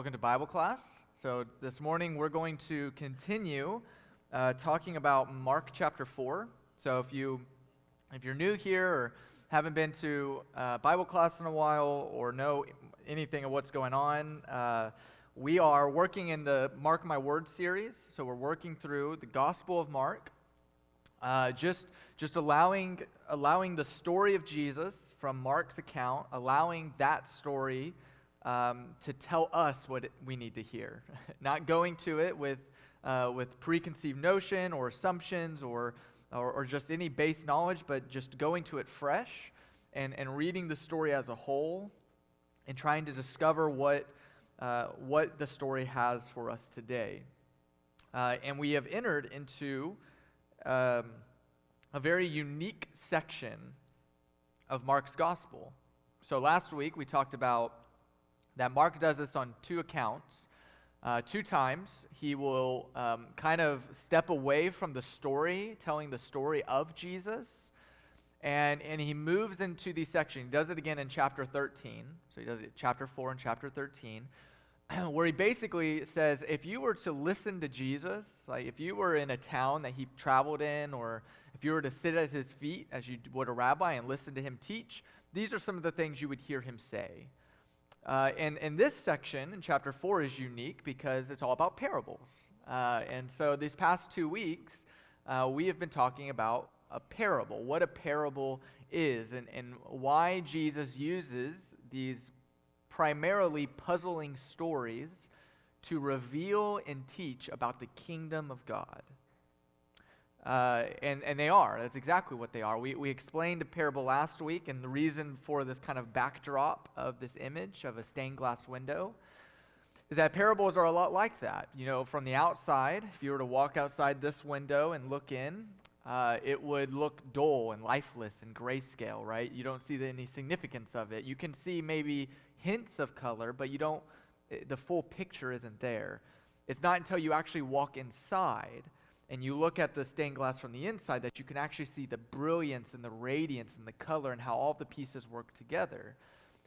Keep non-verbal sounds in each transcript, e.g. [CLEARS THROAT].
Welcome to Bible class. So, this morning we're going to continue uh, talking about Mark chapter 4. So, if, you, if you're new here or haven't been to uh, Bible class in a while or know anything of what's going on, uh, we are working in the Mark My Word series. So, we're working through the Gospel of Mark, uh, just, just allowing, allowing the story of Jesus from Mark's account, allowing that story um, to tell us what we need to hear. [LAUGHS] Not going to it with, uh, with preconceived notion or assumptions or, or, or, just any base knowledge, but just going to it fresh and, and reading the story as a whole and trying to discover what, uh, what the story has for us today. Uh, and we have entered into um, a very unique section of Mark's gospel. So last week we talked about that Mark does this on two accounts. Uh, two times, he will um, kind of step away from the story, telling the story of Jesus, and, and he moves into the section. He does it again in chapter 13. So he does it chapter 4 and chapter 13, [CLEARS THROAT] where he basically says if you were to listen to Jesus, like if you were in a town that he traveled in, or if you were to sit at his feet as you would a rabbi and listen to him teach, these are some of the things you would hear him say. Uh, and, and this section in chapter 4 is unique because it's all about parables. Uh, and so these past two weeks, uh, we have been talking about a parable, what a parable is, and, and why Jesus uses these primarily puzzling stories to reveal and teach about the kingdom of God. Uh, and, and they are. That's exactly what they are. We, we explained a parable last week, and the reason for this kind of backdrop of this image of a stained glass window is that parables are a lot like that. You know, from the outside, if you were to walk outside this window and look in, uh, it would look dull and lifeless and grayscale, right? You don't see any significance of it. You can see maybe hints of color, but you don't, eh, the full picture isn't there. It's not until you actually walk inside and you look at the stained glass from the inside that you can actually see the brilliance and the radiance and the color and how all the pieces work together.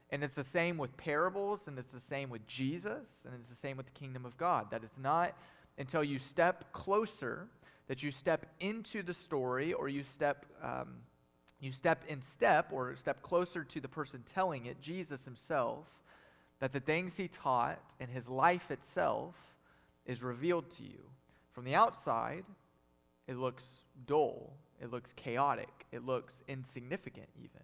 And it's the same with parables, and it's the same with Jesus, and it's the same with the kingdom of God. That it's not until you step closer that you step into the story or you step, um, you step in step or step closer to the person telling it, Jesus himself, that the things he taught and his life itself is revealed to you. From the outside, it looks dull, it looks chaotic, it looks insignificant, even.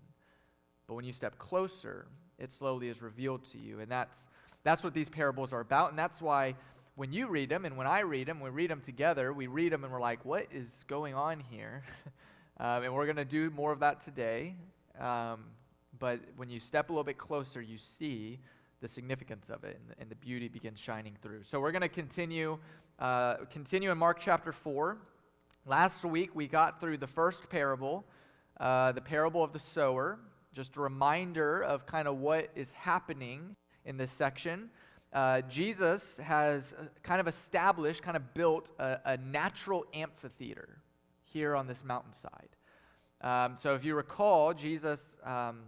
But when you step closer, it slowly is revealed to you. And that's, that's what these parables are about. And that's why when you read them and when I read them, we read them together, we read them and we're like, what is going on here? [LAUGHS] um, and we're going to do more of that today. Um, but when you step a little bit closer, you see the significance of it and, and the beauty begins shining through. So we're going to continue uh, continue in Mark chapter 4. Last week we got through the first parable, uh, the parable of the sower. Just a reminder of kind of what is happening in this section. Uh, Jesus has uh, kind of established, kind of built a, a natural amphitheater here on this mountainside. Um, so if you recall, Jesus, um,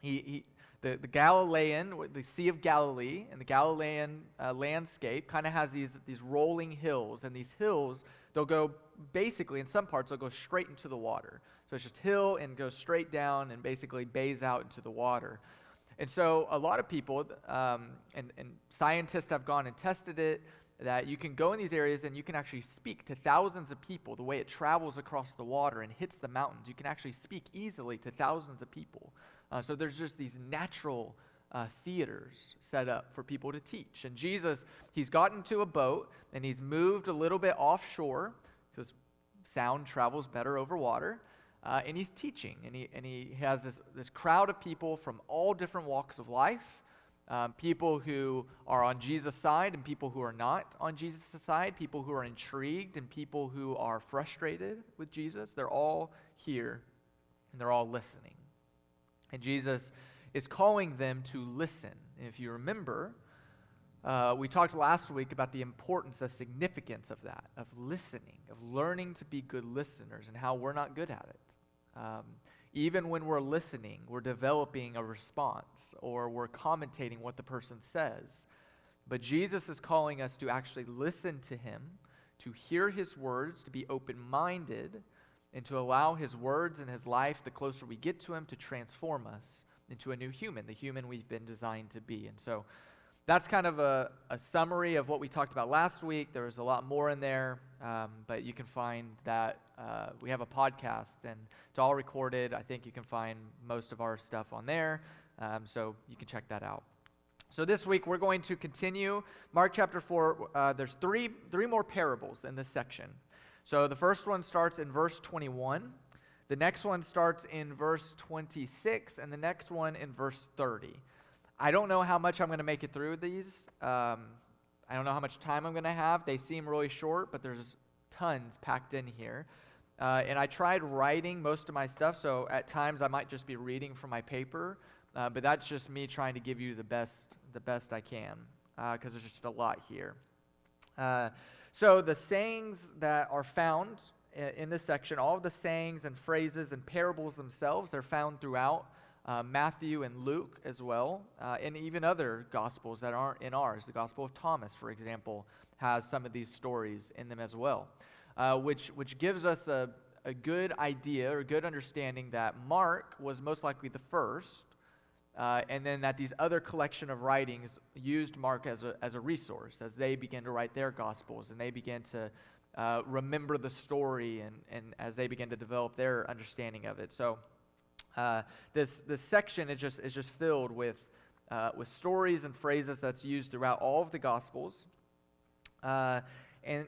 he, he the, the Galilean, the Sea of Galilee, and the Galilean uh, landscape kind of has these, these rolling hills. And these hills, they'll go basically, in some parts, they'll go straight into the water. So it's just hill and goes straight down and basically bays out into the water. And so a lot of people, um, and, and scientists have gone and tested it, that you can go in these areas and you can actually speak to thousands of people the way it travels across the water and hits the mountains. You can actually speak easily to thousands of people. Uh, so there's just these natural uh, theaters set up for people to teach. And Jesus, he's gotten to a boat and he's moved a little bit offshore because sound travels better over water. Uh, and he's teaching, and he, and he has this, this crowd of people from all different walks of life um, people who are on Jesus' side and people who are not on Jesus' side, people who are intrigued and people who are frustrated with Jesus. They're all here and they're all listening. And Jesus is calling them to listen. If you remember, uh, we talked last week about the importance, the significance of that, of listening, of learning to be good listeners, and how we're not good at it. Um, even when we're listening, we're developing a response or we're commentating what the person says. But Jesus is calling us to actually listen to him, to hear his words, to be open minded, and to allow his words and his life, the closer we get to him, to transform us into a new human, the human we've been designed to be. And so that's kind of a, a summary of what we talked about last week. There was a lot more in there, um, but you can find that uh, we have a podcast and it's all recorded. I think you can find most of our stuff on there, um, so you can check that out. So this week we're going to continue Mark chapter 4. Uh, there's three, three more parables in this section. So the first one starts in verse 21. The next one starts in verse 26, and the next one in verse 30. I don't know how much I'm going to make it through these. Um, I don't know how much time I'm going to have. They seem really short, but there's tons packed in here. Uh, and I tried writing most of my stuff, so at times I might just be reading from my paper, uh, but that's just me trying to give you the best the best I can because uh, there's just a lot here. So, the sayings that are found in this section, all of the sayings and phrases and parables themselves are found throughout uh, Matthew and Luke as well, uh, and even other gospels that aren't in ours. The Gospel of Thomas, for example, has some of these stories in them as well, uh, which, which gives us a, a good idea or good understanding that Mark was most likely the first uh, and then that these other collection of writings used Mark as a, as a resource as they began to write their gospels and they began to uh, remember the story and, and as they began to develop their understanding of it. So uh, this, this section is just, is just filled with, uh, with stories and phrases that's used throughout all of the gospels. Uh, and,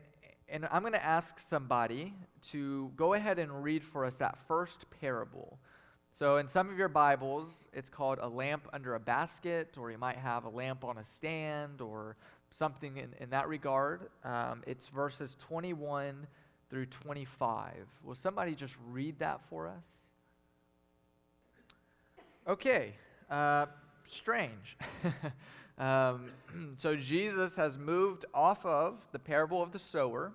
and I'm going to ask somebody to go ahead and read for us that first parable. So, in some of your Bibles, it's called a lamp under a basket, or you might have a lamp on a stand, or something in, in that regard. Um, it's verses 21 through 25. Will somebody just read that for us? Okay, uh, strange. [LAUGHS] um, [CLEARS THROAT] so, Jesus has moved off of the parable of the sower,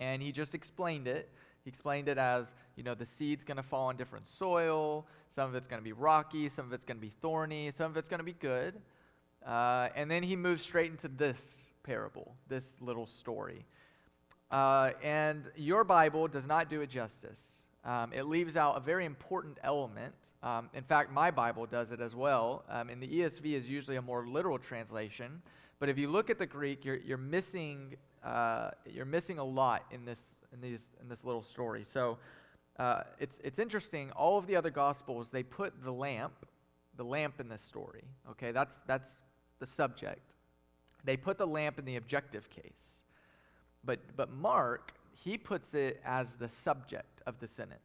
and he just explained it. He explained it as you know, the seed's going to fall on different soil. Some of it's going to be rocky. Some of it's going to be thorny. Some of it's going to be good. Uh, and then he moves straight into this parable, this little story. Uh, and your Bible does not do it justice. Um, it leaves out a very important element. Um, in fact, my Bible does it as well. Um, and the ESV is usually a more literal translation. But if you look at the Greek, you're, you're, missing, uh, you're missing a lot in this, in, these, in this little story. So uh, it's, it's interesting. All of the other gospels, they put the lamp, the lamp in this story. Okay, that's, that's the subject. They put the lamp in the objective case. But, but Mark, he puts it as the subject of the sentence.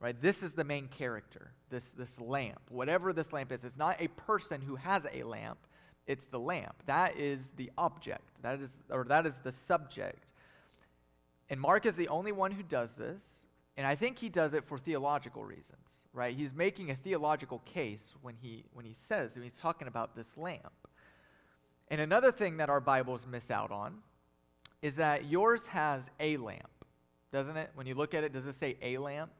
Right? This is the main character, this, this lamp. Whatever this lamp is, it's not a person who has a lamp, it's the lamp. That is the object. That is, or that is the subject. And Mark is the only one who does this. And I think he does it for theological reasons, right? He's making a theological case when he, when he says, when he's talking about this lamp. And another thing that our Bibles miss out on is that yours has a lamp, doesn't it? When you look at it, does it say a lamp?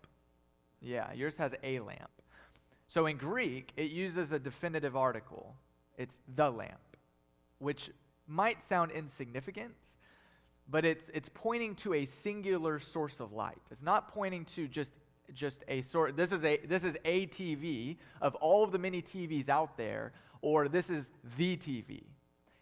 Yeah, yours has a lamp. So in Greek, it uses a definitive article. It's the lamp, which might sound insignificant, but it's, it's pointing to a singular source of light. It's not pointing to just, just a source. This is a, this is a TV of all of the many TVs out there, or this is the TV.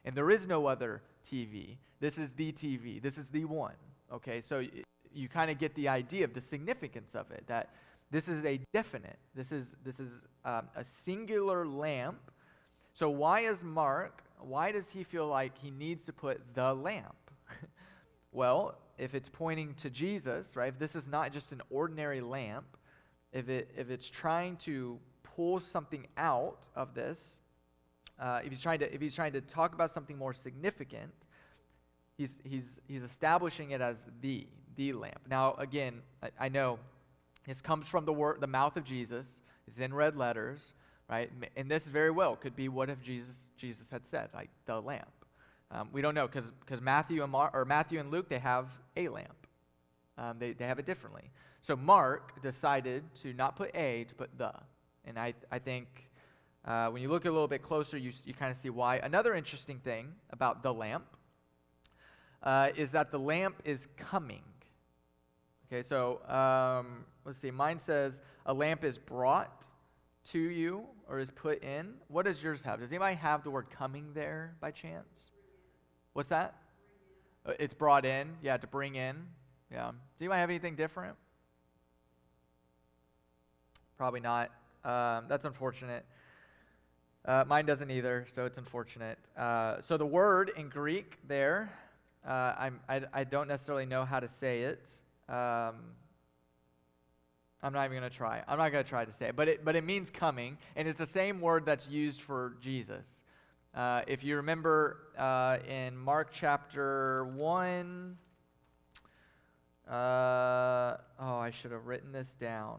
And there is no other TV. This is the TV. This is the one. Okay, so you, you kind of get the idea of the significance of it, that this is a definite, this is, this is um, a singular lamp. So why is Mark, why does he feel like he needs to put the lamp? Well, if it's pointing to Jesus, right, if this is not just an ordinary lamp, if, it, if it's trying to pull something out of this, uh, if, he's trying to, if he's trying to talk about something more significant, he's, he's, he's establishing it as the, the lamp. Now, again, I, I know this comes from the, word, the mouth of Jesus. It's in red letters, right? And this very well could be what if Jesus, Jesus had said, like the lamp. Um, we don't know because Matthew and Mar- or Matthew and Luke they have a lamp. Um, they, they have it differently. So Mark decided to not put a to put the, and I I think Uh, when you look a little bit closer, you, you kind of see why. Another interesting thing about the lamp uh, is that the lamp is coming. Okay, so um, let's see. Mine says a lamp is brought to you or is put in. What does yours have? Does anybody have the word coming there by chance? What's that? Uh, it's brought in. Yeah, to bring in. Yeah. Do anybody have anything different? Probably not. Um, that's unfortunate. Uh, mine doesn't either, so it's unfortunate. Uh, so the word in Greek there, uh, I'm, I, I, don't necessarily know how to say it. Um, I'm not even going to try. I'm not going to try to say it, but it, but it means coming, and it's the same word that's used for Jesus. Uh, if you remember uh, in Mark chapter 1, uh, oh, I should have written this down.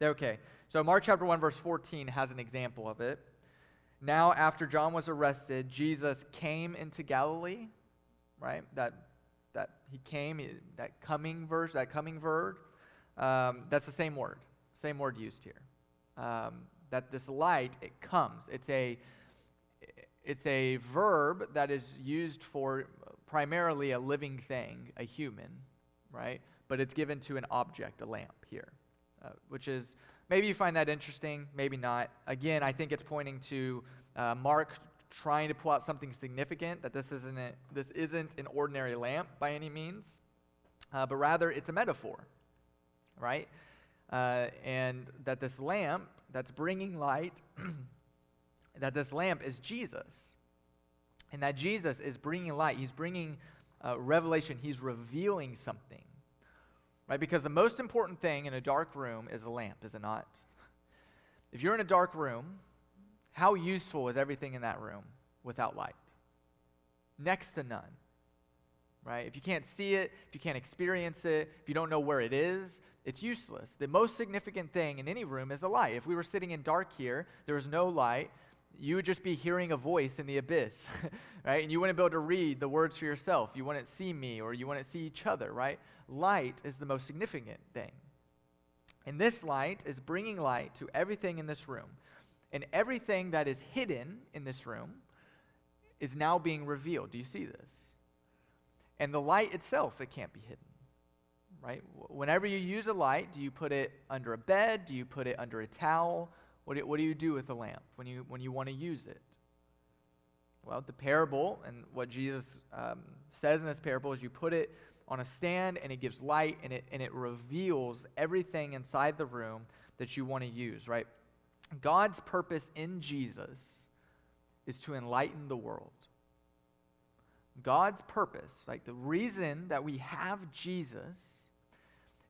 Okay, so Mark chapter 1, verse 14 has an example of it. Now, after John was arrested, Jesus came into Galilee, right? That, that he came, that coming verse, that coming verb, um, that's the same word, same word used here. Um, that this light, it comes. It's a, it's a verb that is used for primarily a living thing, a human, right? But it's given to an object, a lamp here. Uh, which is maybe you find that interesting, maybe not. Again, I think it's pointing to uh, Mark trying to pull out something significant that this isn't a, this isn't an ordinary lamp by any means, uh, but rather it's a metaphor, right? Uh, and that this lamp that's bringing light, [CLEARS THROAT] that this lamp is Jesus, and that Jesus is bringing light. He's bringing uh, revelation. He's revealing something Right? Because the most important thing in a dark room is a lamp, is it not? If you're in a dark room, how useful is everything in that room without light? Next to none. Right? If you can't see it, if you can't experience it, if you don't know where it is, it's useless. The most significant thing in any room is a light. If we were sitting in dark here, there was no light, you would just be hearing a voice in the abyss, [LAUGHS] right? And you wouldn't be able to read the words for yourself. You wouldn't see me or you wouldn't see each other, right? light is the most significant thing. And this light is bringing light to everything in this room. And everything that is hidden in this room is now being revealed. Do you see this? And the light itself, it can't be hidden. Right? Whenever you use a light, do you put it under a bed? Do you put it under a towel? What do, what do you do with a lamp when you, when you want to use it? Well, the parable and what Jesus um, says in this parable is you put it on a stand and it gives light and it, and it reveals everything inside the room that you want to use, right? God's purpose in Jesus is to enlighten the world. God's purpose, like the reason that we have Jesus,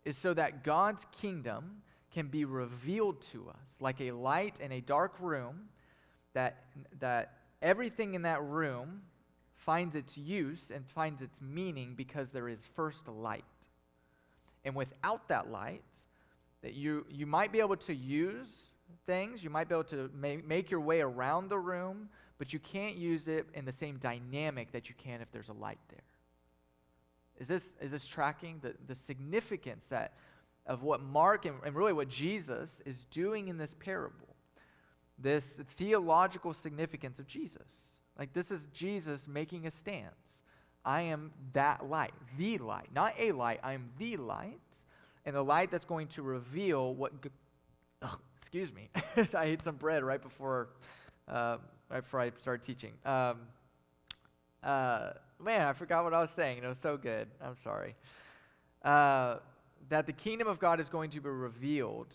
is so that God's kingdom can be revealed to us like a light in a dark room, that, that everything in that room finds its use and finds its meaning because there is first light. And without that light, that you, you might be able to use things, you might be able to make, make your way around the room, but you can't use it in the same dynamic that you can if there's a light there. Is this, is this tracking the, the significance that, of what Mark and, and really what Jesus is doing in this parable? This theological significance of Jesus. Like, this is Jesus making a stance. I am that light, the light, not a light. I am the light, and the light that's going to reveal what. Oh, excuse me, [LAUGHS] I ate some bread right before, uh, right before I started teaching. Um, uh, man, I forgot what I was saying. It was so good. I'm sorry. Uh, that the kingdom of God is going to be revealed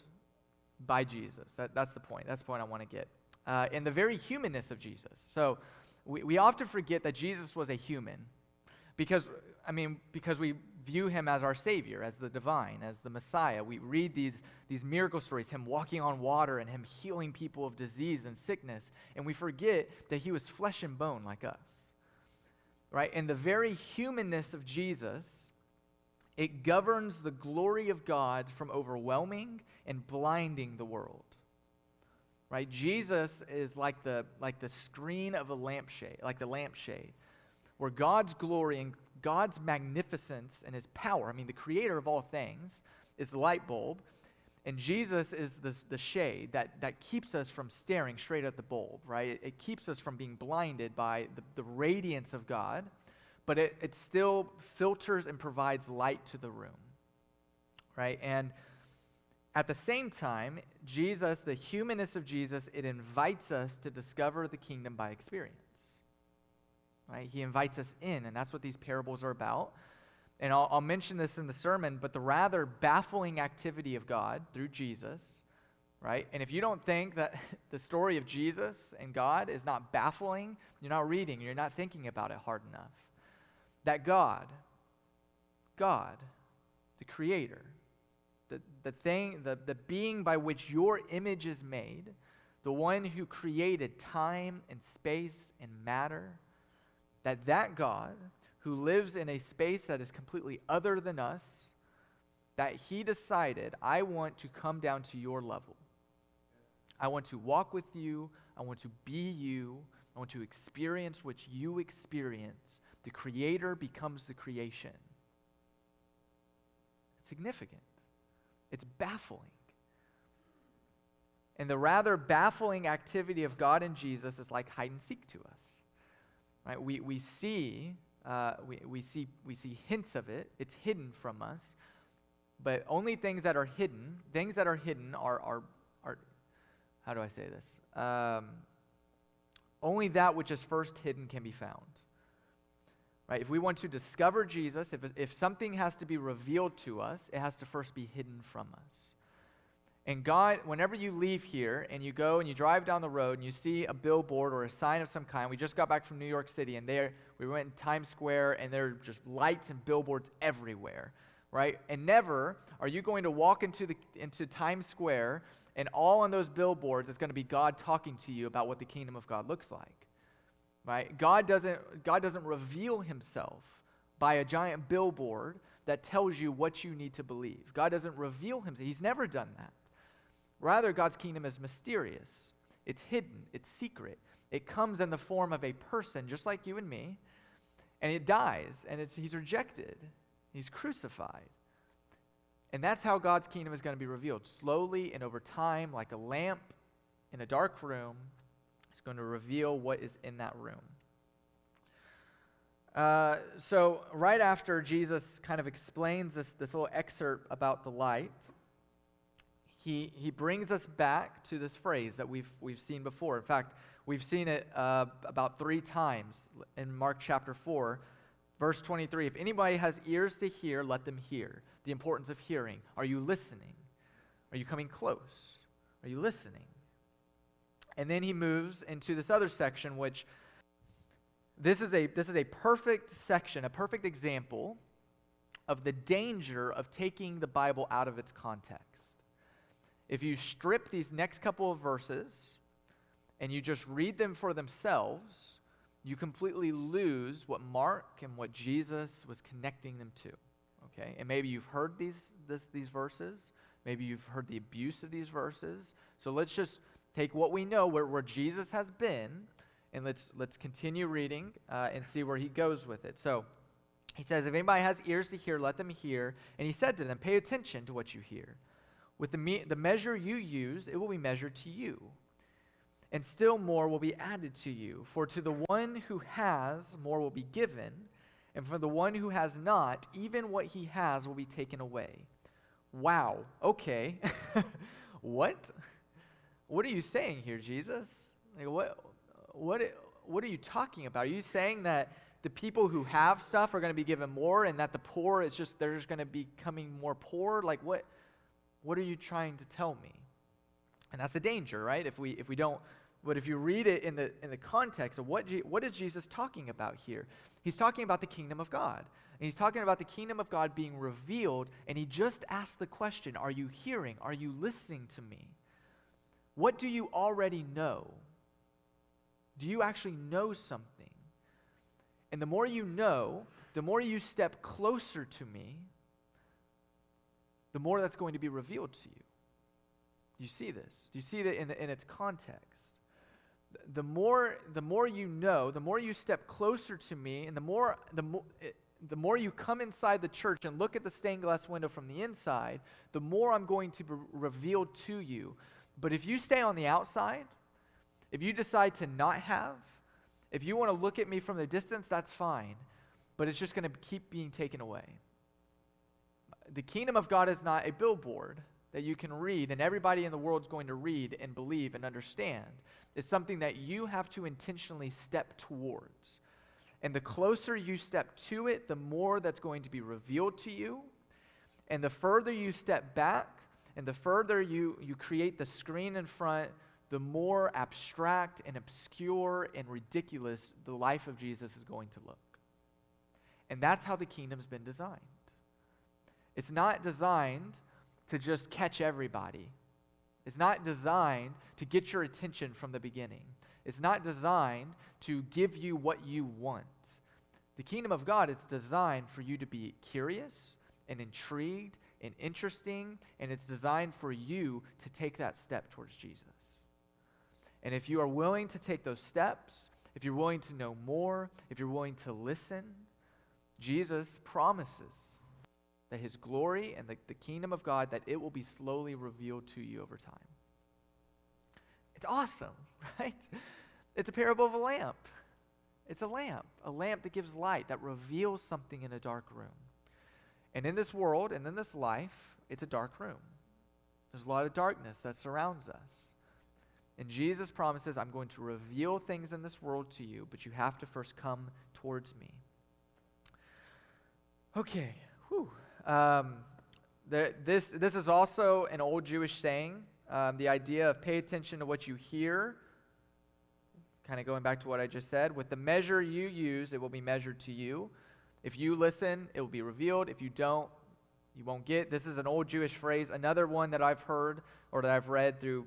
by Jesus. That, that's the point. That's the point I want to get. Uh, the very humanness of Jesus. So we, we often forget that Jesus was a human because, I mean, because we view him as our Savior, as the divine, as the Messiah. We read these, these miracle stories, him walking on water and him healing people of disease and sickness, and we forget that he was flesh and bone like us. Right? And the very humanness of Jesus, it governs the glory of God from overwhelming and blinding the world. Right? Jesus is like the, like the screen of a lampshade, like the lampshade, where God's glory and God's magnificence and his power, I mean, the creator of all things, is the light bulb. And Jesus is this, the shade that, that keeps us from staring straight at the bulb, right? It, it keeps us from being blinded by the, the radiance of God, but it, it still filters and provides light to the room, right? And at the same time, Jesus, the humanness of Jesus, it invites us to discover the kingdom by experience. Right? He invites us in, and that's what these parables are about. And I'll, I'll mention this in the sermon, but the rather baffling activity of God through Jesus, right? And if you don't think that [LAUGHS] the story of Jesus and God is not baffling, you're not reading, you're not thinking about it hard enough. That God, God, the Creator, the, the thing, the, the being by which your image is made, the one who created time and space and matter, that that God who lives in a space that is completely other than us, that he decided, I want to come down to your level. I want to walk with you. I want to be you. I want to experience what you experience. The creator becomes the creation. It's significant. It's baffling. And the rather baffling activity of God and Jesus is like hide and seek to us. Right? We, we, see, uh, we, we, see, we see hints of it, it's hidden from us. But only things that are hidden, things that are hidden are, are, are how do I say this? Um, only that which is first hidden can be found. Right? If we want to discover Jesus, if, if something has to be revealed to us, it has to first be hidden from us. And God, whenever you leave here and you go and you drive down the road and you see a billboard or a sign of some kind, we just got back from New York City and there we went in Times Square and there are just lights and billboards everywhere, right? And never are you going to walk into the into Times Square and all on those billboards is going to be God talking to you about what the kingdom of God looks like right? God doesn't, God doesn't reveal himself by a giant billboard that tells you what you need to believe. God doesn't reveal himself. He's never done that. Rather, God's kingdom is mysterious, it's hidden, it's secret. It comes in the form of a person just like you and me, and it dies, and it's, he's rejected, he's crucified. And that's how God's kingdom is going to be revealed slowly and over time, like a lamp in a dark room It's going to reveal what is in that room. Uh, so, right after Jesus kind of explains this, this little excerpt about the light, he, he brings us back to this phrase that we've, we've seen before. In fact, we've seen it uh, about three times in Mark chapter 4, verse 23. If anybody has ears to hear, let them hear. The importance of hearing. Are you listening? Are you coming close? Are you listening? And then he moves into this other section, which this is a, this is a perfect section, a perfect example of the danger of taking the Bible out of its context. If you strip these next couple of verses and you just read them for themselves, you completely lose what Mark and what Jesus was connecting them to. Okay? And maybe you've heard these, this, these verses. Maybe you've heard the abuse of these verses. So let's just take what we know where, where Jesus has been, and let's, let's continue reading uh, and see where he goes with it. So he says, If anybody has ears to hear, let them hear. And he said to them, Pay attention to what you hear. With the, me- the measure you use, it will be measured to you. And still more will be added to you. For to the one who has, more will be given. And from the one who has not, even what he has will be taken away. Wow. Okay. [LAUGHS] what? What are you saying here, Jesus? Like, what, what, what are you talking about? Are you saying that the people who have stuff are going to be given more and that the poor is just, they're just going to be becoming more poor? Like, what, what are you trying to tell me? And that's a danger, right? If we, if we don't, but if you read it in the, in the context of what, what is Jesus talking about here? He's talking about the kingdom of God. And he's talking about the kingdom of God being revealed. And he just asked the question Are you hearing? Are you listening to me? What do you already know? Do you actually know something? And the more you know, the more you step closer to me, the more that's going to be revealed to you. You see this? Do you see that in, the, in its context? The more, the more you know, the more you step closer to me, and the more, the more, eh, the more you come inside the church and look at the stained glass window from the inside, the more I'm going to be revealed to you. But if you stay on the outside, if you decide to not have, if you want to look at me from the distance, that's fine. But it's just going to keep being taken away. The kingdom of God is not a billboard that you can read and everybody in the world is going to read and believe and understand. It's something that you have to intentionally step towards. And the closer you step to it, the more that's going to be revealed to you. And the further you step back and the further you, you create the screen in front, the more abstract and obscure and ridiculous the life of Jesus is going to look. And that's how the kingdom's been designed. It's not designed to just catch everybody. It's not designed to get your attention from the beginning. It's not designed to give you what you want. The kingdom of God is designed for you to be curious and intrigued and interesting, and it's designed for you to take that step towards Jesus. And if you are willing to take those steps, if you're willing to know more, if you're willing to listen, Jesus promises that his glory and the, the kingdom of God, that it will be slowly revealed to you over time. It's awesome, [LAUGHS] right? It's a parable of a lamp. It's a lamp, a lamp that gives light, that reveals something in a dark room. And in this world and in this life, it's a dark room. There's a lot of darkness that surrounds us. And Jesus promises, I'm going to reveal things in this world to you, but you have to first come towards me. Okay, whew. Um, the, this, this is also an old Jewish saying um, the idea of pay attention to what you hear. Kind of going back to what I just said. With the measure you use, it will be measured to you. If you listen, it will be revealed. If you don't, you won't get. This is an old Jewish phrase. Another one that I've heard or that I've read through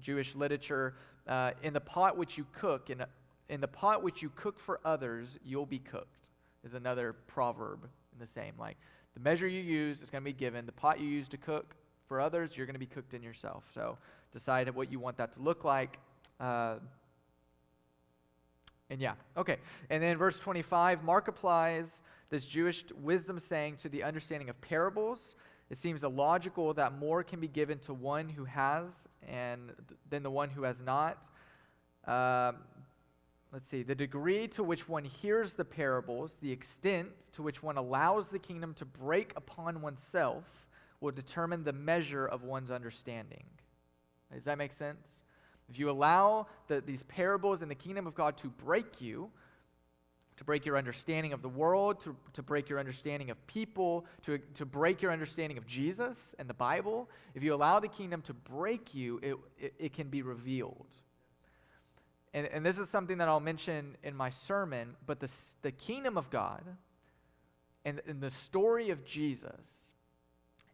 Jewish literature uh, in the pot which you cook, in, in the pot which you cook for others, you'll be cooked, is another proverb in the same. Like, the measure you use is going to be given. The pot you use to cook for others, you're going to be cooked in yourself. So decide what you want that to look like. Uh, and yeah, okay. And then verse 25, Mark applies this Jewish wisdom saying to the understanding of parables. It seems illogical that more can be given to one who has and than the one who has not. Uh, let's see, the degree to which one hears the parables, the extent to which one allows the kingdom to break upon oneself, will determine the measure of one's understanding. Does that make sense? If you allow the, these parables in the kingdom of God to break you, to break your understanding of the world, to, to break your understanding of people, to, to break your understanding of Jesus and the Bible, if you allow the kingdom to break you, it, it, it can be revealed and, and this is something that I'll mention in my sermon, but the, the kingdom of God and, and the story of Jesus,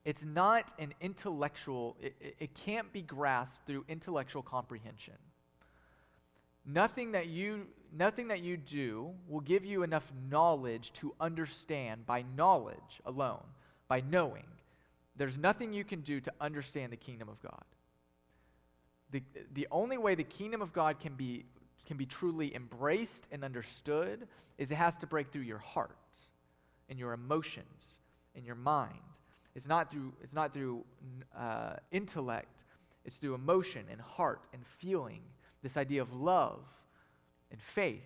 it's not an intellectual, it, it can't be grasped through intellectual comprehension. Nothing that you nothing that you do will give you enough knowledge to understand by knowledge alone, by knowing. There's nothing you can do to understand the kingdom of God. The, the only way the kingdom of God can be, can be truly embraced and understood is it has to break through your heart and your emotions and your mind. It's not through, it's not through uh, intellect, it's through emotion and heart and feeling. This idea of love and faith.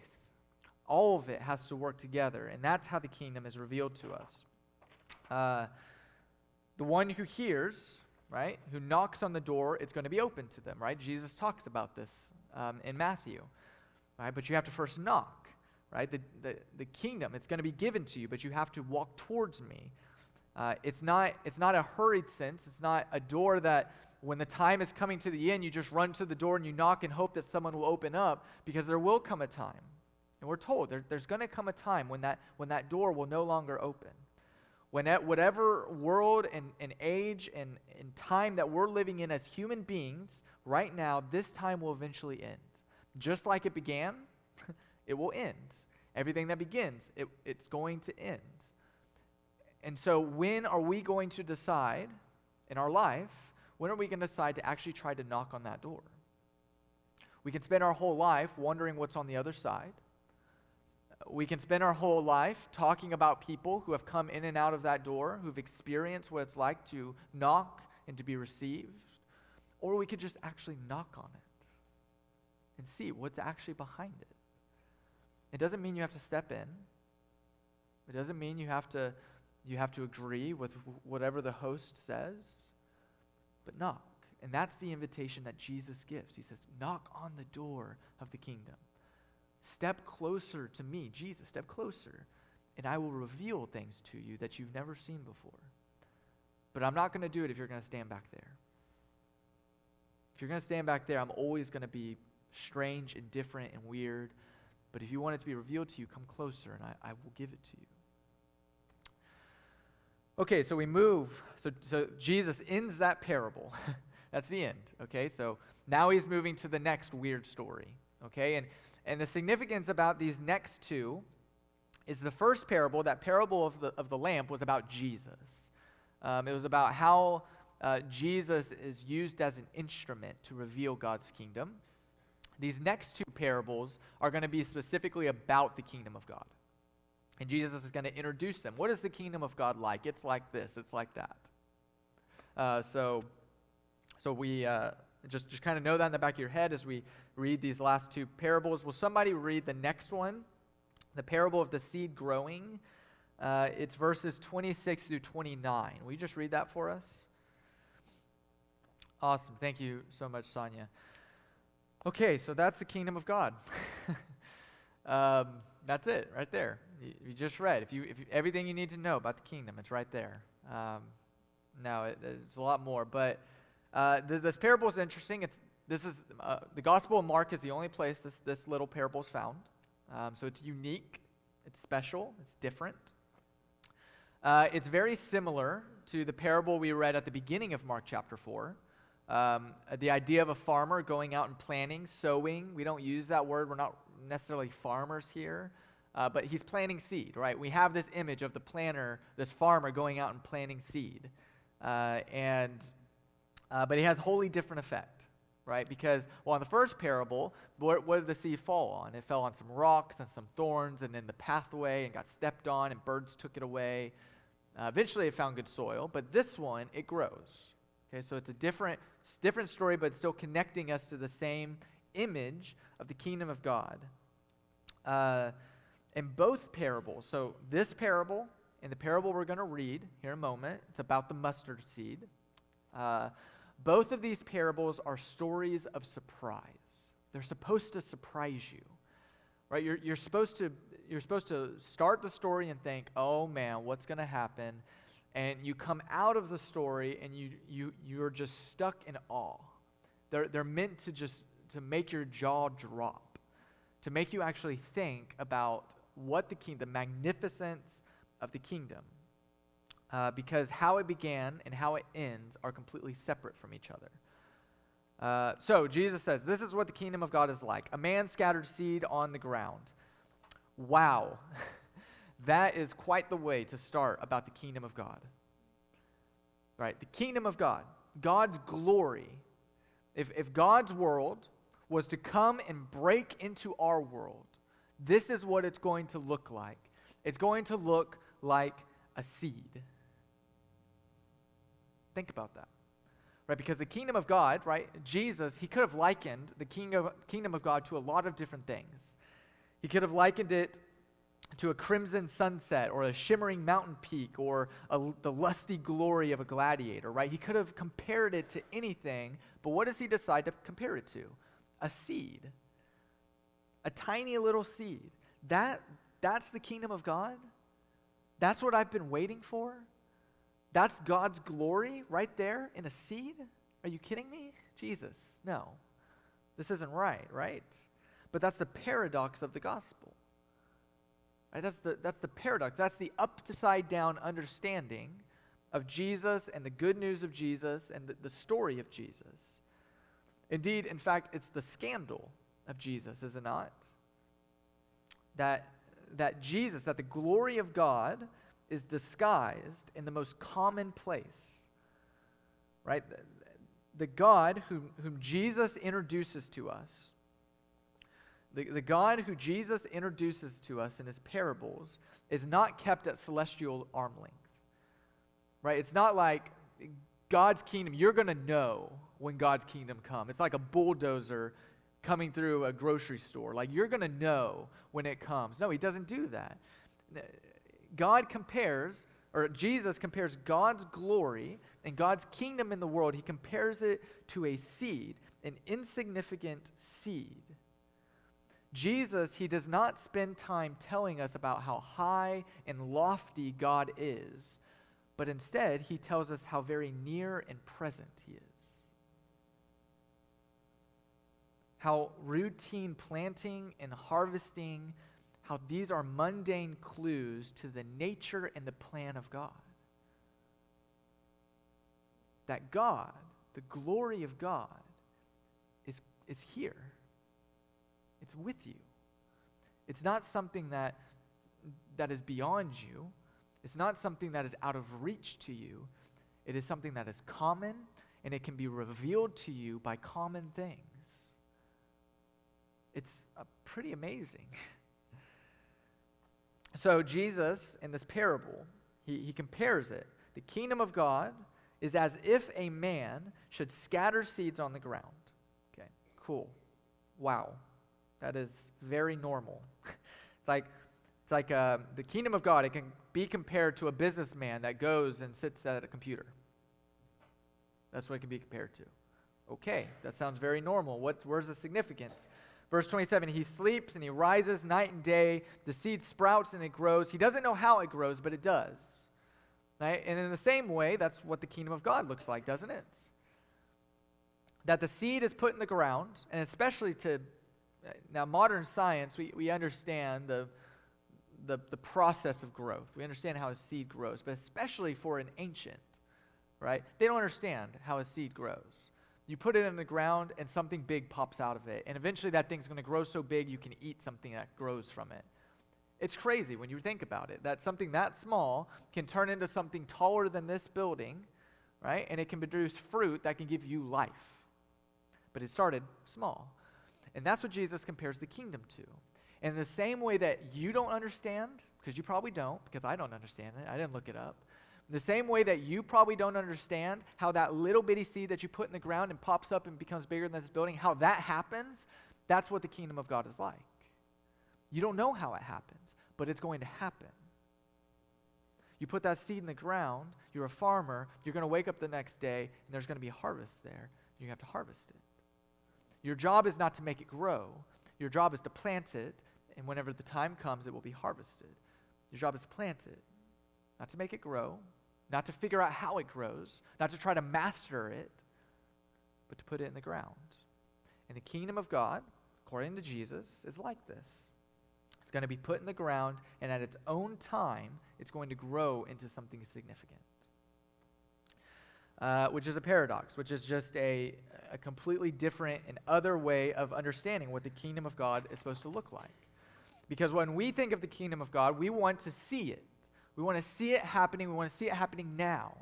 All of it has to work together, and that's how the kingdom is revealed to us. Uh, the one who hears right, who knocks on the door, it's going to be open to them, right? Jesus talks about this um, in Matthew, right? But you have to first knock, right? The, the, the kingdom, it's going to be given to you, but you have to walk towards me. Uh, it's, not, it's not a hurried sense. It's not a door that when the time is coming to the end, you just run to the door and you knock and hope that someone will open up because there will come a time. And we're told there, there's going to come a time when that, when that door will no longer open. When at whatever world and, and age and, and time that we're living in as human beings, right now, this time will eventually end. Just like it began, [LAUGHS] it will end. Everything that begins, it, it's going to end. And so, when are we going to decide in our life, when are we going to decide to actually try to knock on that door? We can spend our whole life wondering what's on the other side. We can spend our whole life talking about people who have come in and out of that door, who've experienced what it's like to knock and to be received. Or we could just actually knock on it and see what's actually behind it. It doesn't mean you have to step in. It doesn't mean you have to you have to agree with whatever the host says. But knock. And that's the invitation that Jesus gives. He says, "Knock on the door of the kingdom." Step closer to me, Jesus, step closer, and I will reveal things to you that you've never seen before. But I'm not going to do it if you're going to stand back there. If you're going to stand back there, I'm always going to be strange and different and weird. But if you want it to be revealed to you, come closer and I, I will give it to you. Okay, so we move. So, so Jesus ends that parable. [LAUGHS] That's the end. Okay, so now he's moving to the next weird story. Okay, and and the significance about these next two is the first parable, that parable of the, of the lamp, was about Jesus. Um, it was about how uh, Jesus is used as an instrument to reveal God's kingdom. These next two parables are going to be specifically about the kingdom of God. And Jesus is going to introduce them. What is the kingdom of God like? It's like this, it's like that. Uh, so, so we uh, just, just kind of know that in the back of your head as we read these last two parables. Will somebody read the next one? The parable of the seed growing. Uh, it's verses 26 through 29. Will you just read that for us? Awesome. Thank you so much, Sonia. Okay, so that's the kingdom of God. [LAUGHS] um, that's it, right there. You, you, just read. If you, if you, everything you need to know about the kingdom, it's right there. Um, no, it, it's a lot more, but uh, this parable is interesting. It's this is uh, the Gospel of Mark is the only place this, this little parable is found. Um, so it's unique, it's special, it's different. Uh, it's very similar to the parable we read at the beginning of Mark chapter 4. Um, the idea of a farmer going out and planting, sowing. We don't use that word. We're not necessarily farmers here, uh, but he's planting seed, right? We have this image of the planter, this farmer going out and planting seed. Uh, and, uh, but he has wholly different effect right? Because, well, in the first parable, what, what, did the seed fall on? It fell on some rocks and some thorns and in the pathway and got stepped on and birds took it away. Uh, eventually, it found good soil, but this one, it grows. Okay, so it's a different, different story, but still connecting us to the same image of the kingdom of God. Uh, in both parables, so this parable and the parable we're going to read here in a moment, it's about the mustard seed. Uh, both of these parables are stories of surprise. They're supposed to surprise you. Right? You're, you're, supposed to, you're supposed to start the story and think, oh man, what's going to happen? And you come out of the story and you, you, you're just stuck in awe. They're, they're meant to just to make your jaw drop, to make you actually think about what the king, the magnificence of the kingdom uh, because how it began and how it ends are completely separate from each other. Uh, so Jesus says, This is what the kingdom of God is like. A man scattered seed on the ground. Wow. [LAUGHS] that is quite the way to start about the kingdom of God. Right? The kingdom of God, God's glory. If, if God's world was to come and break into our world, this is what it's going to look like. It's going to look like a seed. Think about that. Right? Because the kingdom of God, right, Jesus, he could have likened the king of, kingdom of God to a lot of different things. He could have likened it to a crimson sunset or a shimmering mountain peak or a, the lusty glory of a gladiator, right? He could have compared it to anything, but what does he decide to compare it to? A seed. A tiny little seed. That, that's the kingdom of God? That's what I've been waiting for? That's God's glory right there in a seed? Are you kidding me? Jesus, no. This isn't right, right? But that's the paradox of the gospel. Right? That's, the, that's the paradox. That's the upside down understanding of Jesus and the good news of Jesus and the, the story of Jesus. Indeed, in fact, it's the scandal of Jesus, is it not? That, that Jesus, that the glory of God is disguised in the most common place. Right? The God whom, whom Jesus introduces to us, The, the God who Jesus introduces to us in his parables is not kept at celestial arm length. Right? It's not like God's kingdom, you're going to know when God's kingdom comes. It's like a bulldozer coming through a grocery store. Like you're going to know when it comes. No, he doesn't do that. God compares, or Jesus compares God's glory and God's kingdom in the world, he compares it to a seed, an insignificant seed. Jesus, he does not spend time telling us about how high and lofty God is, but instead he tells us how very near and present he is. How routine planting and harvesting, how these are mundane clues to the nature and the plan of God. That God, the glory of God, is, is here. It's with you. It's not something that, that is beyond you. It's not something that is out of reach to you. It is something that is common and it can be revealed to you by common things. It's uh, pretty amazing. [LAUGHS] so, Jesus, in this parable, he, he compares it. The kingdom of God is as if a man should scatter seeds on the ground. Okay, cool. Wow. That is very normal. [LAUGHS] it's like, it's like uh, the kingdom of God, it can be compared to a businessman that goes and sits at a computer. That's what it can be compared to. Okay, that sounds very normal. What's, where's the significance? Verse 27 He sleeps and he rises night and day. The seed sprouts and it grows. He doesn't know how it grows, but it does. Right? And in the same way, that's what the kingdom of God looks like, doesn't it? That the seed is put in the ground, and especially to now, modern science, we, we understand the, the, the process of growth. We understand how a seed grows, but especially for an ancient, right? They don't understand how a seed grows. You put it in the ground and something big pops out of it. And eventually that thing's going to grow so big you can eat something that grows from it. It's crazy when you think about it that something that small can turn into something taller than this building, right? And it can produce fruit that can give you life. But it started small. And that's what Jesus compares the kingdom to. In the same way that you don't understand, because you probably don't, because I don't understand it, I didn't look it up. The same way that you probably don't understand how that little bitty seed that you put in the ground and pops up and becomes bigger than this building, how that happens, that's what the kingdom of God is like. You don't know how it happens, but it's going to happen. You put that seed in the ground, you're a farmer, you're going to wake up the next day, and there's going to be a harvest there. You have to harvest it. Your job is not to make it grow, your job is to plant it, and whenever the time comes, it will be harvested. Your job is to plant it, not to make it grow, not to figure out how it grows, not to try to master it, but to put it in the ground. And the kingdom of God, according to Jesus, is like this. It's going to be put in the ground, and at its own time, it's going to grow into something significant. Uh, which is a paradox, which is just a, a completely different and other way of understanding what the kingdom of God is supposed to look like. Because when we think of the kingdom of God, we want to see it. We want to see it happening. We want to see it happening now.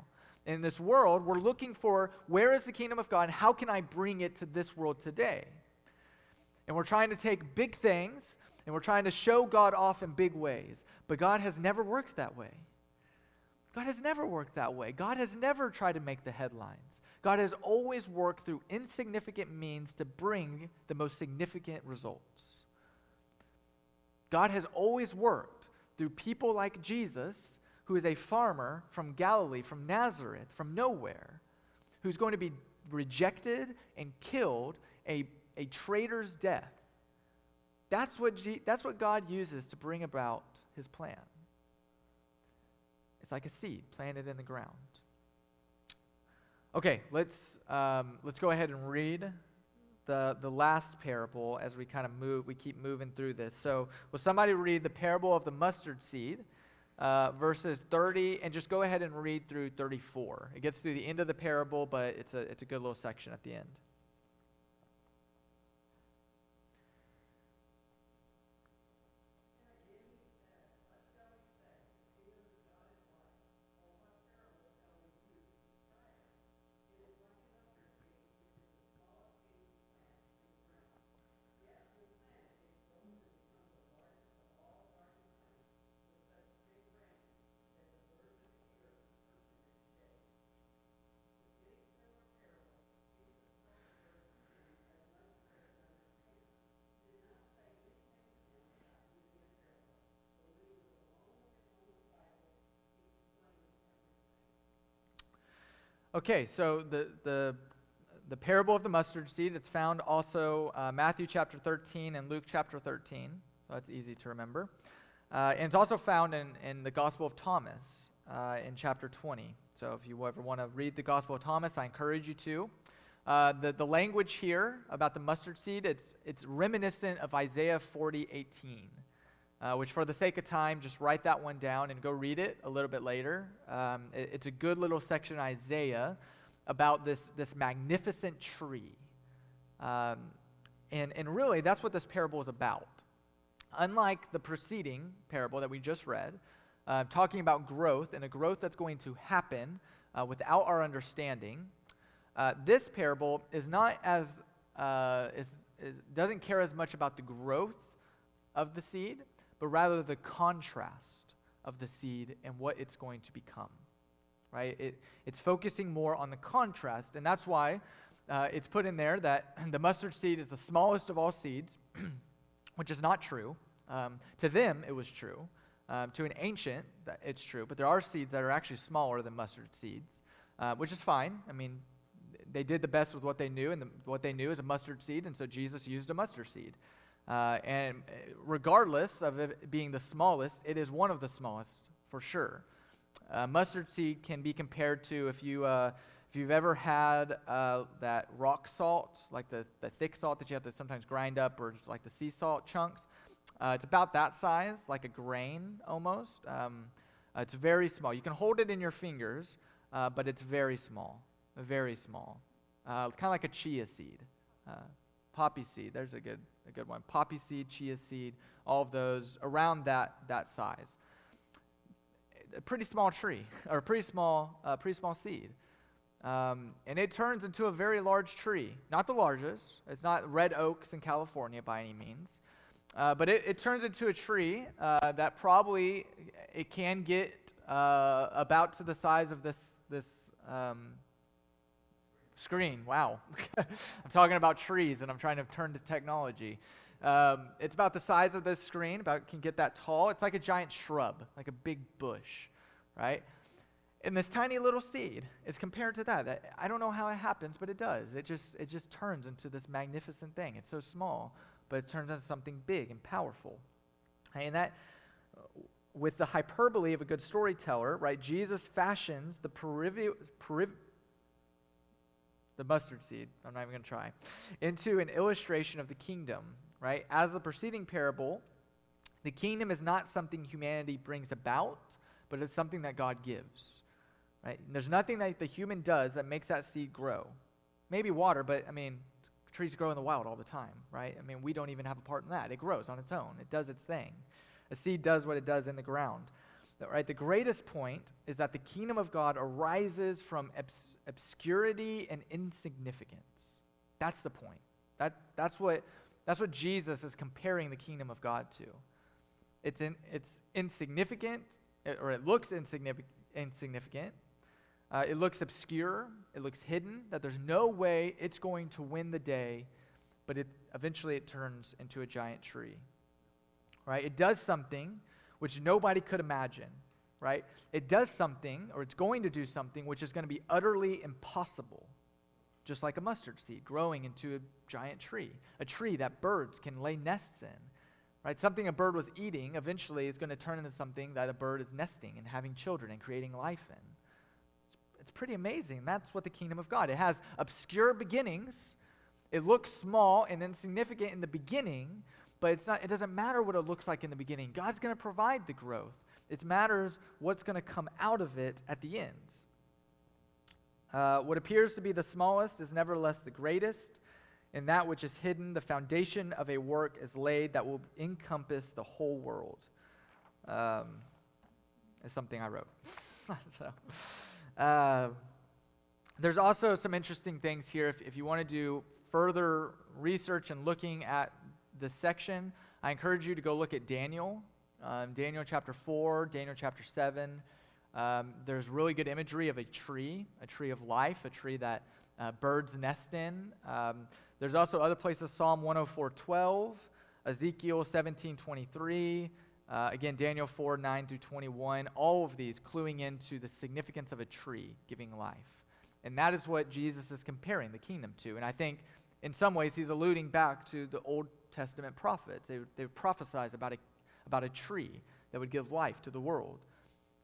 In this world, we're looking for where is the kingdom of God and how can I bring it to this world today? And we're trying to take big things and we're trying to show God off in big ways. But God has never worked that way. God has never worked that way. God has never tried to make the headlines. God has always worked through insignificant means to bring the most significant results. God has always worked through people like Jesus, who is a farmer from Galilee, from Nazareth, from nowhere, who's going to be rejected and killed a, a traitor's death. That's what, G- that's what God uses to bring about his plan. It's like a seed planted in the ground. Okay, let's, um, let's go ahead and read the, the last parable as we kind of move, we keep moving through this. So, will somebody read the parable of the mustard seed, uh, verses 30, and just go ahead and read through 34. It gets through the end of the parable, but it's a, it's a good little section at the end. Okay, so the, the, the parable of the mustard seed, it's found also uh, Matthew chapter 13 and Luke chapter 13. So that's easy to remember. Uh, and it's also found in, in the Gospel of Thomas uh, in chapter 20. So if you ever want to read the Gospel of Thomas, I encourage you to. Uh, the, the language here about the mustard seed, it's, it's reminiscent of Isaiah 40, 18, uh, which for the sake of time, just write that one down and go read it a little bit later. Um, it, it's a good little section in Isaiah about this, this magnificent tree. Um, and, and really, that's what this parable is about. Unlike the preceding parable that we just read, uh, talking about growth and a growth that's going to happen uh, without our understanding, uh, this parable is not as, uh, is, is, doesn't care as much about the growth of the seed, but rather the contrast of the seed and what it's going to become. Right? It, it's focusing more on the contrast, and that's why uh, it's put in there that [CLEARS THROAT] the mustard seed is the smallest of all seeds, [CLEARS THROAT] which is not true. Um, to them, it was true. Um, to an ancient, it's true, but there are seeds that are actually smaller than mustard seeds, uh, which is fine. I mean, they did the best with what they knew, and the, what they knew is a mustard seed, and so Jesus used a mustard seed. Uh, and uh, regardless of it being the smallest, it is one of the smallest for sure. Uh, mustard seed can be compared to if you uh, if you've ever had uh, that rock salt, like the, the thick salt that you have to sometimes grind up, or like the sea salt chunks. Uh, it's about that size, like a grain almost. Um, it's very small. You can hold it in your fingers, but it's very small very small, kind of like a chia seed. Poppy seed, there's a good, a good one. Poppy seed, chia seed, all of those around that, that size. A pretty small tree, [LAUGHS] or a pretty small, uh, pretty small seed. Um, and it turns into a very large tree. Not the largest. It's not red oaks in California by any means. Uh, but it, it, turns into a tree uh, that probably it can get uh, about to the size of this this um, Screen, wow. [LAUGHS] I'm talking about trees and I'm trying to turn to technology. Um, it's about the size of this screen, about can get that tall. It's like a giant shrub, like a big bush, right? And this tiny little seed is compared to that. I don't know how it happens, but it does. It just, it just turns into this magnificent thing. It's so small, but it turns into something big and powerful. And that, with the hyperbole of a good storyteller, right, Jesus fashions the periv- the mustard seed, I'm not even going to try, into an illustration of the kingdom, right? As the preceding parable, the kingdom is not something humanity brings about, but it's something that God gives, right? And there's nothing that the human does that makes that seed grow. Maybe water, but I mean, trees grow in the wild all the time, right? I mean, we don't even have a part in that. It grows on its own, it does its thing. A seed does what it does in the ground. Right? The greatest point is that the kingdom of God arises from obscurity and insignificance. That's the point. That, that's, what, that's what Jesus is comparing the kingdom of God to. It's, in, it's insignificant, or it looks insignificant. insignificant. Uh, it looks obscure. It looks hidden, that there's no way it's going to win the day, but it, eventually it turns into a giant tree. Right? It does something which nobody could imagine right? It does something, or it's going to do something, which is going to be utterly impossible, just like a mustard seed growing into a giant tree, a tree that birds can lay nests in. Right? Something a bird was eating eventually is going to turn into something that a bird is nesting and having children and creating life in. It's, it's pretty amazing. That's what the kingdom of God. It has obscure beginnings. It looks small and insignificant in the beginning, but it's not, it doesn't matter what it looks like in the beginning. God's going to provide the growth. It matters what's going to come out of it at the end. Uh, what appears to be the smallest is nevertheless the greatest, and that which is hidden, the foundation of a work is laid that will encompass the whole world. Um, is something I wrote. [LAUGHS] so, uh, there's also some interesting things here. If, if you want to do further research and looking at this section, I encourage you to go look at Daniel um, Daniel chapter 4, Daniel chapter 7. Um, there's really good imagery of a tree, a tree of life, a tree that uh, birds nest in. Um, there's also other places, Psalm 104, 12, Ezekiel 17, 23, uh, again, Daniel 4, 9 through 21. All of these cluing into the significance of a tree giving life. And that is what Jesus is comparing the kingdom to. And I think in some ways he's alluding back to the Old Testament prophets. They, they prophesied about a, about a tree that would give life to the world.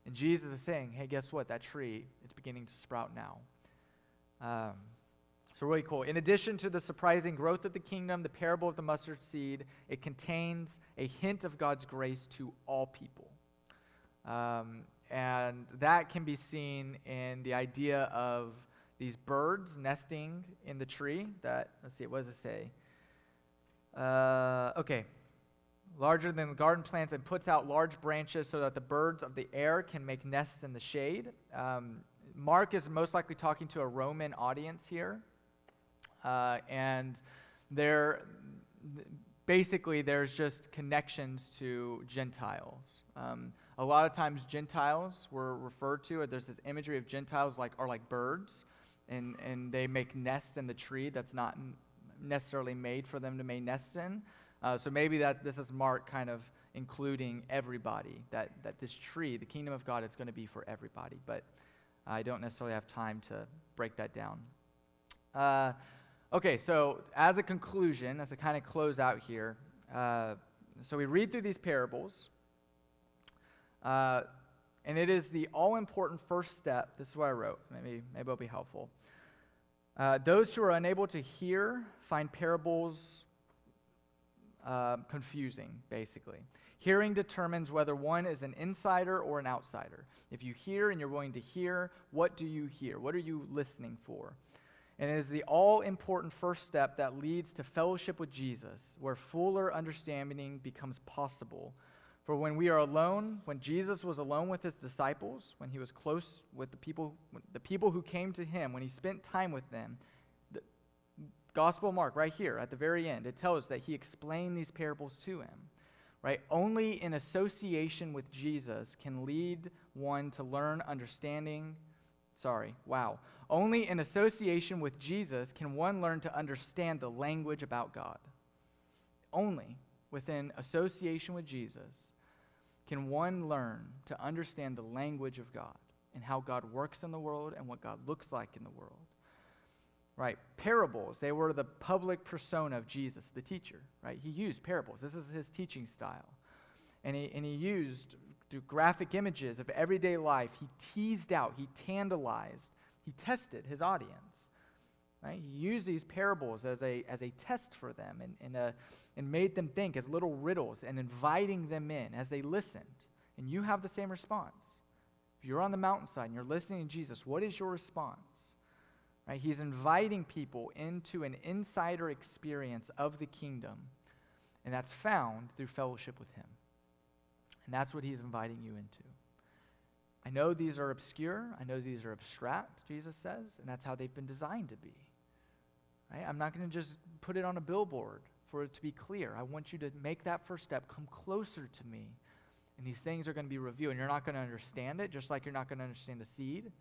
And Jesus is saying, hey, guess what? That tree, it's beginning to sprout now. Um, so, really cool. In addition to the surprising growth of the kingdom, the parable of the mustard seed, it contains a hint of God's grace to all people. Um, and that can be seen in the idea of these birds nesting in the tree. That, let's see, what does it say? Uh, okay. Larger than the garden plants and puts out large branches so that the birds of the air can make nests in the shade. Um, Mark is most likely talking to a Roman audience here. Uh, and there, basically, there's just connections to Gentiles. Um, a lot of times, Gentiles were referred to, or there's this imagery of Gentiles like are like birds, and, and they make nests in the tree that's not necessarily made for them to make nests in. Uh, so maybe that this is Mark kind of including everybody, that, that this tree, the kingdom of God, is going to be for everybody. But I don't necessarily have time to break that down. Uh, Okay, so as a conclusion, as a kind of close out here, uh, so we read through these parables, uh, and it is the all important first step. This is what I wrote. Maybe, maybe it'll be helpful. Uh, those who are unable to hear find parables uh, confusing, basically. Hearing determines whether one is an insider or an outsider. If you hear and you're willing to hear, what do you hear? What are you listening for? And it is the all important first step that leads to fellowship with Jesus, where fuller understanding becomes possible. For when we are alone, when Jesus was alone with his disciples, when he was close with the people, the people who came to him, when he spent time with them, Gospel Mark, right here at the very end, it tells that he explained these parables to him. Right? Only in association with Jesus can lead one to learn understanding. Sorry, wow. Only in association with Jesus can one learn to understand the language about God. Only within association with Jesus can one learn to understand the language of God and how God works in the world and what God looks like in the world. Right? Parables, they were the public persona of Jesus, the teacher, right? He used parables. This is his teaching style. And he, and he used through graphic images of everyday life, he teased out, he tantalized he tested his audience. Right? He used these parables as a, as a test for them and, and, a, and made them think as little riddles and inviting them in as they listened. And you have the same response. If you're on the mountainside and you're listening to Jesus, what is your response? Right? He's inviting people into an insider experience of the kingdom, and that's found through fellowship with Him. And that's what He's inviting you into. I know these are obscure. I know these are abstract, Jesus says, and that's how they've been designed to be. Right? I'm not going to just put it on a billboard for it to be clear. I want you to make that first step, come closer to me. And these things are going to be revealed, and you're not going to understand it, just like you're not going to understand the seed.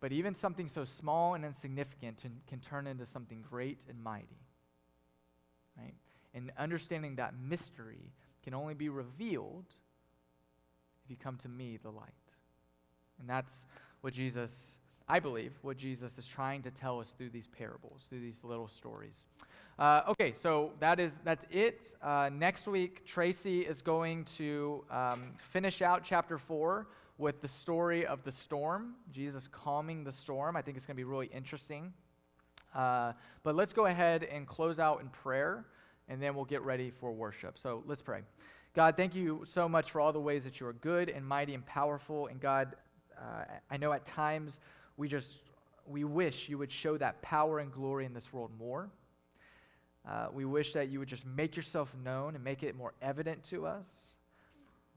But even something so small and insignificant can, can turn into something great and mighty. Right? And understanding that mystery can only be revealed if you come to me, the light. And that's what Jesus, I believe, what Jesus is trying to tell us through these parables, through these little stories. Uh, okay, so that is that's it. Uh, next week, Tracy is going to um, finish out chapter four with the story of the storm, Jesus calming the storm. I think it's going to be really interesting. Uh, but let's go ahead and close out in prayer, and then we'll get ready for worship. So let's pray. God, thank you so much for all the ways that you are good and mighty and powerful. And God, uh, I know at times we just, we wish you would show that power and glory in this world more. Uh, we wish that you would just make yourself known and make it more evident to us.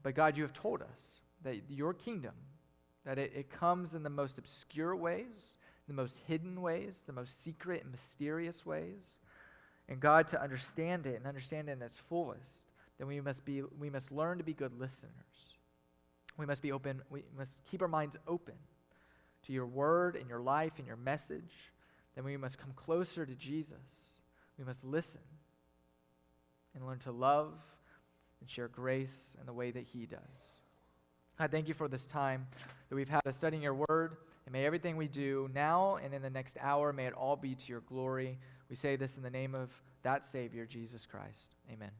But God, you have told us that your kingdom, that it, it comes in the most obscure ways, the most hidden ways, the most secret and mysterious ways. And God, to understand it and understand it in its fullest, then we must, be, we must learn to be good listeners. We must be open, we must keep our minds open to your word and your life and your message. Then we must come closer to Jesus. We must listen and learn to love and share grace in the way that he does. I thank you for this time that we've had studying your word. And may everything we do now and in the next hour, may it all be to your glory. We say this in the name of that Savior, Jesus Christ. Amen.